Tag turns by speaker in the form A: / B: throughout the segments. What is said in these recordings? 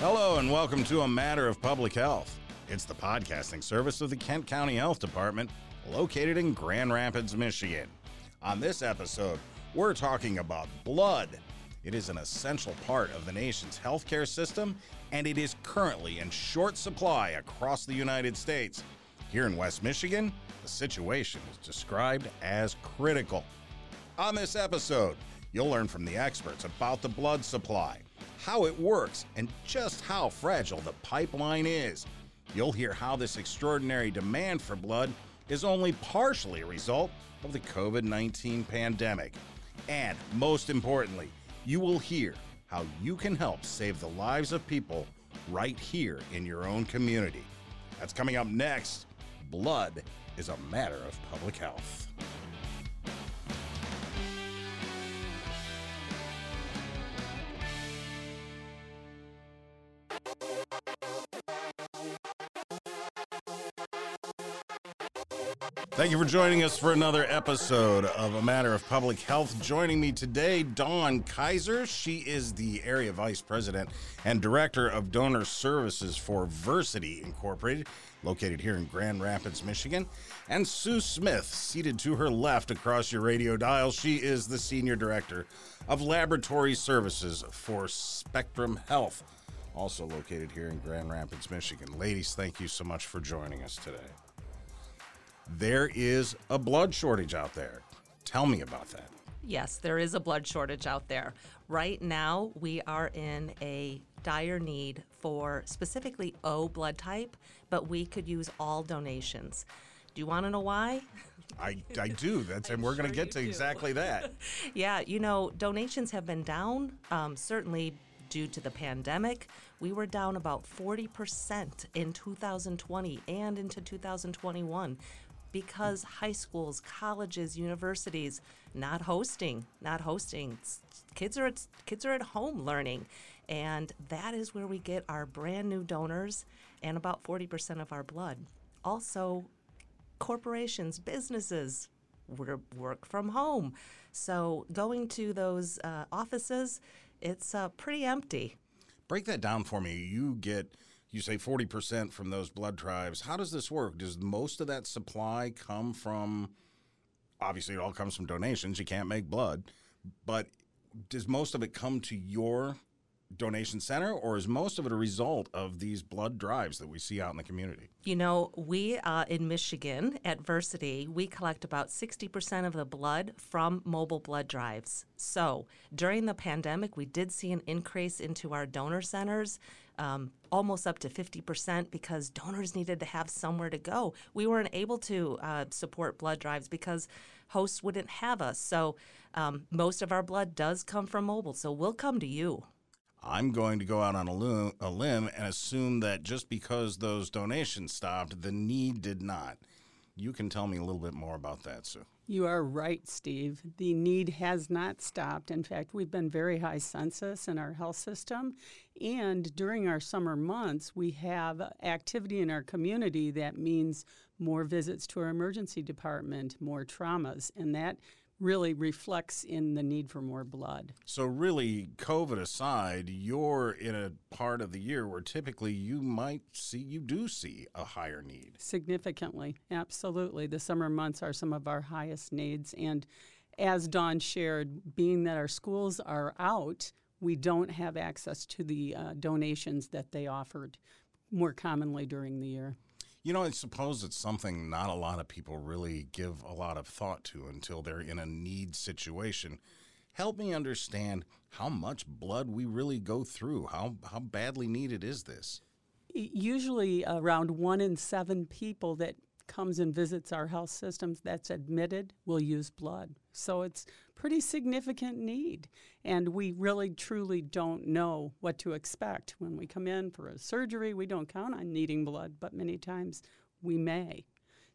A: Hello, and welcome to A Matter of Public Health. It's the podcasting service of the Kent County Health Department, located in Grand Rapids, Michigan. On this episode, we're talking about blood. It is an essential part of the nation's healthcare system, and it is currently in short supply across the United States. Here in West Michigan, the situation is described as critical. On this episode, you'll learn from the experts about the blood supply, how it works, and just how fragile the pipeline is. You'll hear how this extraordinary demand for blood is only partially a result of the COVID 19 pandemic. And most importantly, you will hear how you can help save the lives of people right here in your own community. That's coming up next. Blood is a matter of public health. Thank you for joining us for another episode of A Matter of Public Health. Joining me today, Dawn Kaiser. She is the Area Vice President and Director of Donor Services for Versiti Incorporated, located here in Grand Rapids, Michigan. And Sue Smith, seated to her left across your radio dial. She is the Senior Director of Laboratory Services for Spectrum Health, also located here in Grand Rapids, Michigan. Ladies, thank you so much for joining us today there is a blood shortage out there. Tell me about that.
B: Yes, there is a blood shortage out there. Right now, we are in a dire need for specifically O blood type, but we could use all donations. Do you want to know why?
A: I, I do. That's and we're
B: sure
A: going to get to exactly that.
B: yeah, you know, donations have been down, um, certainly due to the pandemic. We were down about 40% in 2020 and into 2021 because high schools, colleges, universities not hosting, not hosting. Kids are at, kids are at home learning, and that is where we get our brand new donors and about 40% of our blood. Also, corporations, businesses, work, from home. So going to those uh, offices, it's uh, pretty empty.
A: Break that down for me. You get you say 40% from those blood drives. How does this work? Does most of that supply come from obviously it all comes from donations. You can't make blood, but does most of it come to your donation center or is most of it a result of these blood drives that we see out in the community?
B: You know, we uh, in Michigan at Versiti, we collect about 60% of the blood from mobile blood drives. So during the pandemic, we did see an increase into our donor centers, um, almost up to 50%, because donors needed to have somewhere to go. We weren't able to uh, support blood drives because hosts wouldn't have us. So um, most of our blood does come from mobile. So we'll come to you.
A: I'm going to go out on a, lo- a limb and assume that just because those donations stopped, the need did not. You can tell me a little bit more about that, Sue.
C: You are right, Steve. The need has not stopped. In fact, we've been very high census in our health system. And during our summer months, we have activity in our community that means more visits to our emergency department, more traumas. And that really reflects in the need for more blood.
A: So, really, COVID aside, you're in a part of the year where typically you might see, you do see a higher need.
C: Significantly, absolutely. The summer months are some of our highest needs. And as Dawn shared, being that our schools are out, we don't have access to the uh, donations that they offered more commonly during the year.
A: You know, I suppose it's something not a lot of people really give a lot of thought to until they're in a need situation. Help me understand how much blood we really go through. How how badly needed is this?
C: Usually, around one in seven people that comes and visits our health systems that's admitted will use blood. So it's pretty significant need. And we really truly don't know what to expect. When we come in for a surgery, we don't count on needing blood, but many times we may.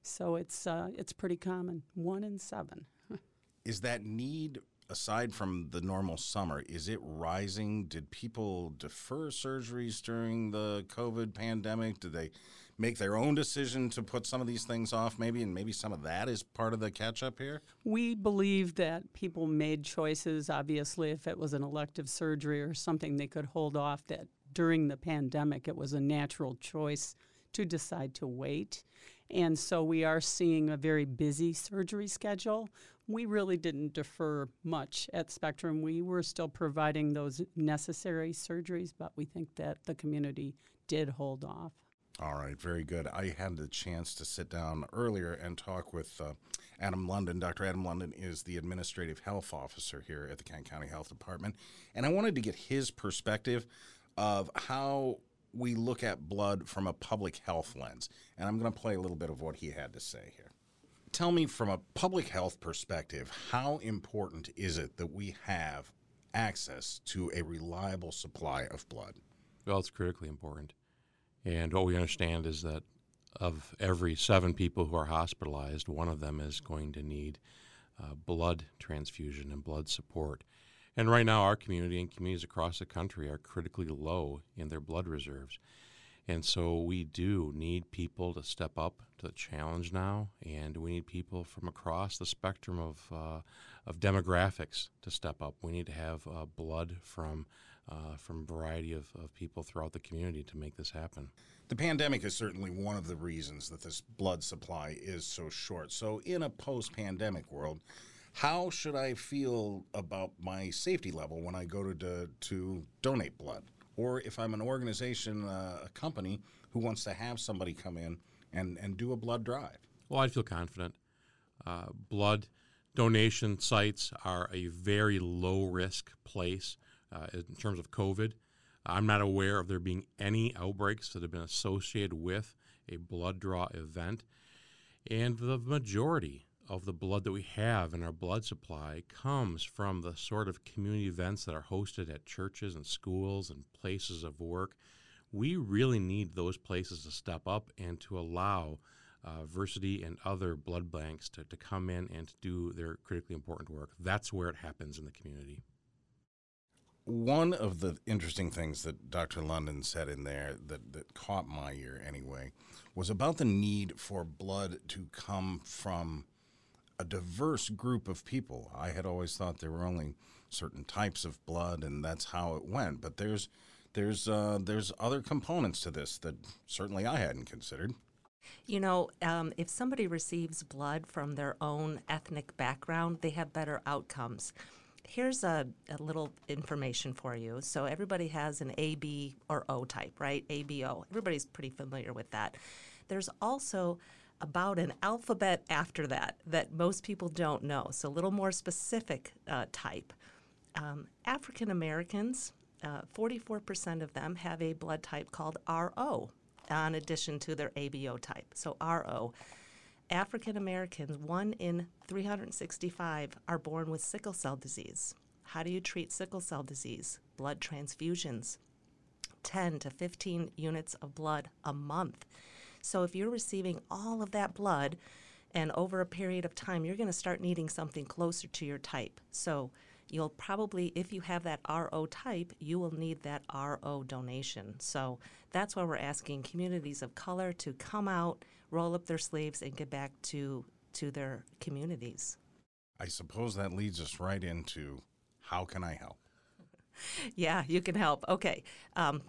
C: So it's uh, it's pretty common. One in seven.
A: Is that need aside from the normal summer, is it rising? Did people defer surgeries during the COVID pandemic? Did they make their own decision to put some of these things off maybe and maybe some of that is part of the catch up here?
C: We believe that people made choices, obviously, if it was an elective surgery or something they could hold off, that during the pandemic, it was a natural choice to decide to wait. And so we are seeing a very busy surgery schedule. We really didn't defer much at Spectrum. We were still providing those necessary surgeries, but we think that the community did hold off.
A: All right, very good. I had the chance to sit down earlier and talk with uh, Adam London. Dr. Adam London is the administrative health officer here at the Kent County Health Department. And I wanted to get his perspective of how we look at blood from a public health lens. And I'm going to play a little bit of what he had to say here. Tell me, from a public health perspective, how important is it that we have access to a reliable supply of blood?
D: Well, it's critically important. And what we understand is that of every seven people who are hospitalized, one of them is going to need uh, blood transfusion and blood support. And right now, our community and communities across the country are critically low in their blood reserves. And so we do need people to step up to the challenge now, and we need people from across the spectrum of, uh, of demographics to step up. We need to have uh, blood from uh, from a variety of, of people throughout the community to make this happen.
A: The pandemic is certainly one of the reasons that this blood supply is so short. So, in a post pandemic world, how should I feel about my safety level when I go to, to, to donate blood? Or if I'm an organization, uh, a company who wants to have somebody come in and, and do a blood drive?
D: Well, I'd feel confident. Uh, blood donation sites are a very low risk place uh, in terms of COVID. I'm not aware of there being any outbreaks that have been associated with a blood draw event. And the majority of the blood that we have in our blood supply comes from the sort of community events that are hosted at churches and schools and places of work. We really need those places to step up and to allow uh, Versiti and other blood banks to, to come in and to do their critically important work. That's where it happens in the community
A: one of the interesting things that Dr. London said in there that, that caught my ear anyway was about the need for blood to come from a diverse group of people. I had always thought there were only certain types of blood and that's how it went, but there's there's uh, there's other components to this that certainly I hadn't considered.
B: You know, um, if somebody receives blood from their own ethnic background, they have better outcomes here's a, a, little information for you. So everybody has an A, B, or O type, right? A, B, O. Everybody's pretty familiar with that. There's also about an alphabet after that that most people don't know. So a little more specific uh, type. Um, African Americans, uh, 44% of them have a blood type called RO, in addition to their ABO type. So RO. African Americans, one in 365, are born with sickle cell disease. How do you treat sickle cell disease? Blood transfusions, 10 to 15 units of blood a month. So if you're receiving all of that blood, and over a period of time, you're going to start needing something closer to your type. So you'll probably, if you have that RO type, you will need that RO donation. So that's why we're asking communities of color to come out roll up their sleeves and get back to to their communities.
A: I suppose that leads us right into how can I help?
B: yeah, you can help. Okay. Um,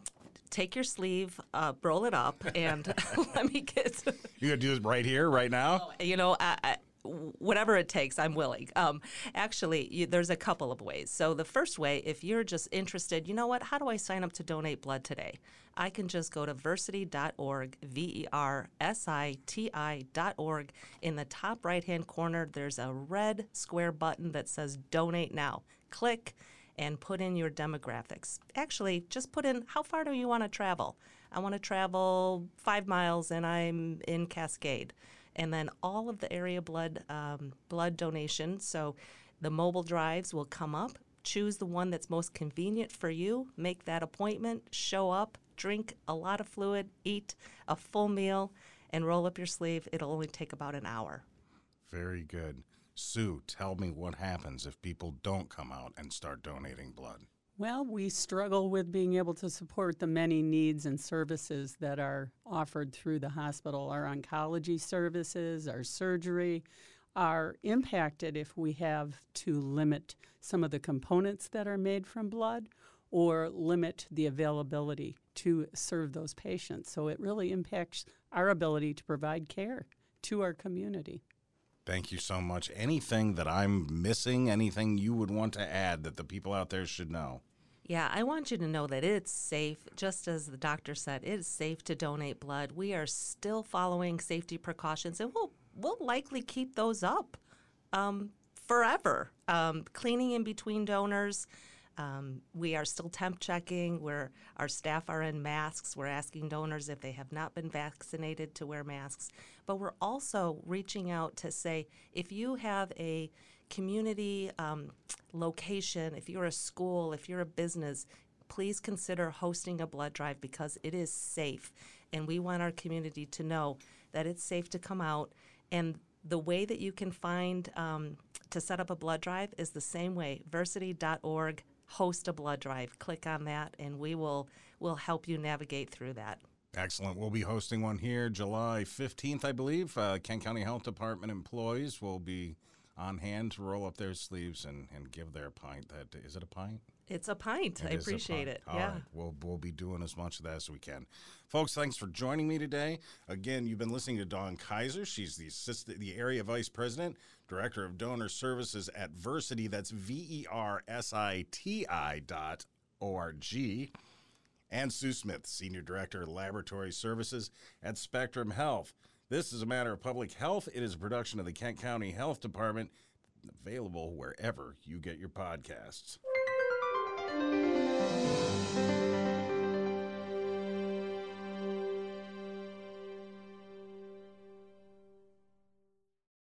B: take your sleeve, uh, roll it up, and let me get.
A: you gonna do this right here, right now?
B: You know, I, I, whatever it takes, I'm willing. Um, actually, you, there's a couple of ways. So the first way, if you're just interested, you know what? How do I sign up to donate blood today? I can just go to versiti.org, V E R S I T I.org. In the top right hand corner, there's a red square button that says Donate Now. Click and put in your demographics. Actually, just put in how far do you want to travel? I want to travel five miles and I'm in Cascade and then all of the area blood um, blood donation. So the mobile drives will come up. Choose the one that's most convenient for you. Make that appointment. Show up. Drink a lot of fluid. Eat a full meal, and roll up your sleeve. It'll only take about an hour.
A: Very good. Sue, tell me what happens if people don't come out and start donating blood.
C: Well, we struggle with being able to support the many needs and services that are offered through the hospital. Our oncology services, our surgery are impacted if we have to limit some of the components that are made from blood or limit the availability to serve those patients. So it really impacts our ability to provide care to our community.
A: Thank you so much. Anything that I'm missing, anything you would want to add that the people out there should know?
B: Yeah, I want you to know that it's safe. Just as the doctor said, it is safe to donate blood. We are still following safety precautions, and we'll we'll likely keep those up um, forever. Um, cleaning in between donors. Um, we are still temp checking. Where our staff are in masks. We're asking donors if they have not been vaccinated to wear masks. But we're also reaching out to say if you have a community um, location, if you're a school, if you're a business, please consider hosting a blood drive because it is safe. And we want our community to know that it's safe to come out. And the way that you can find um, to set up a blood drive is the same way versiti.org host a blood drive click on that and we will will help you navigate through that
A: Excellent. We'll be hosting one here July 15th, I believe. Uh, Kent County Health Department employees will be on hand to roll up their sleeves and, and give their pint. That is it a pint?
B: it's a pint i
A: It a
B: appreciate
A: pint.
B: it
A: All
B: yeah
A: right. We'll, we'll be doing as much of that as we can. Folks, thanks for joining me today. Again, you've been listening to Dawn Kaiser. She's the assistant, the area vice president, director of donor services at Versiti. That's V E R S I T I dot O R G. And Sue Smith, senior director of laboratory services at Spectrum Health. This is a matter of public health. It is a production of the Kent County Health Department, available wherever you get your podcasts.